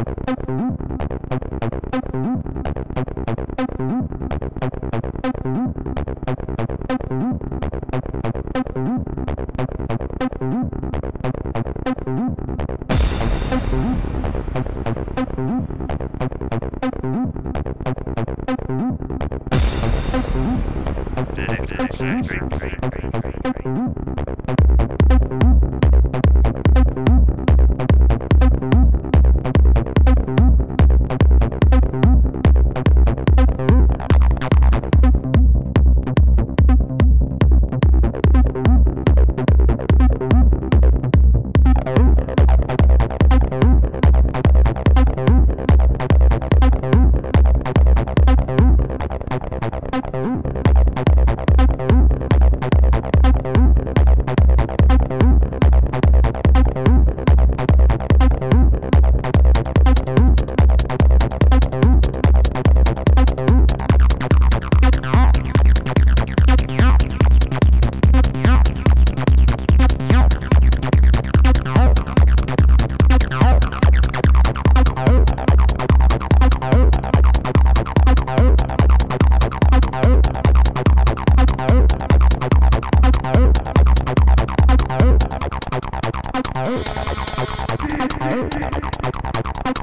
Three, three, three, three, three, three.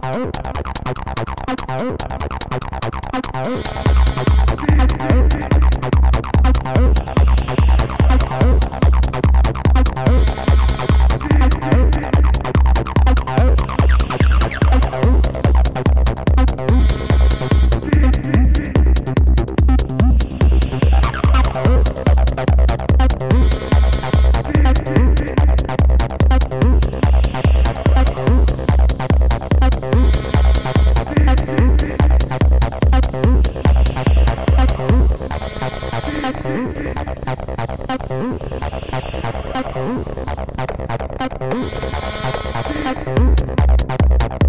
Outro Thank you.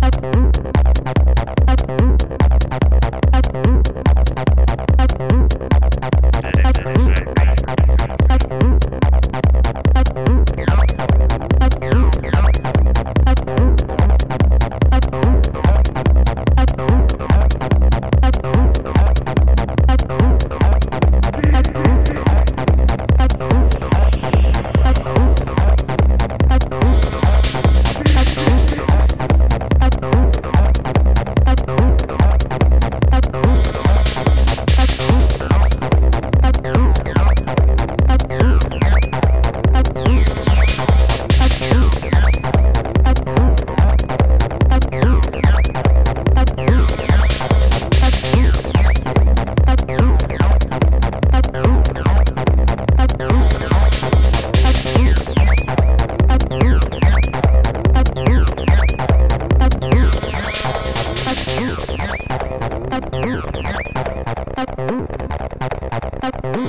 Okay.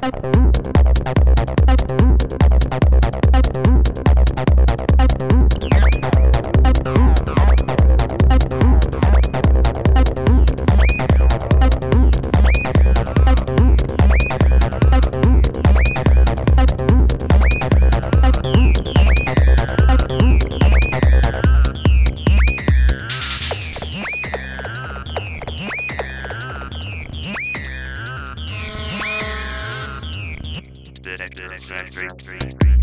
Thank you. Connected.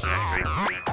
Thank you.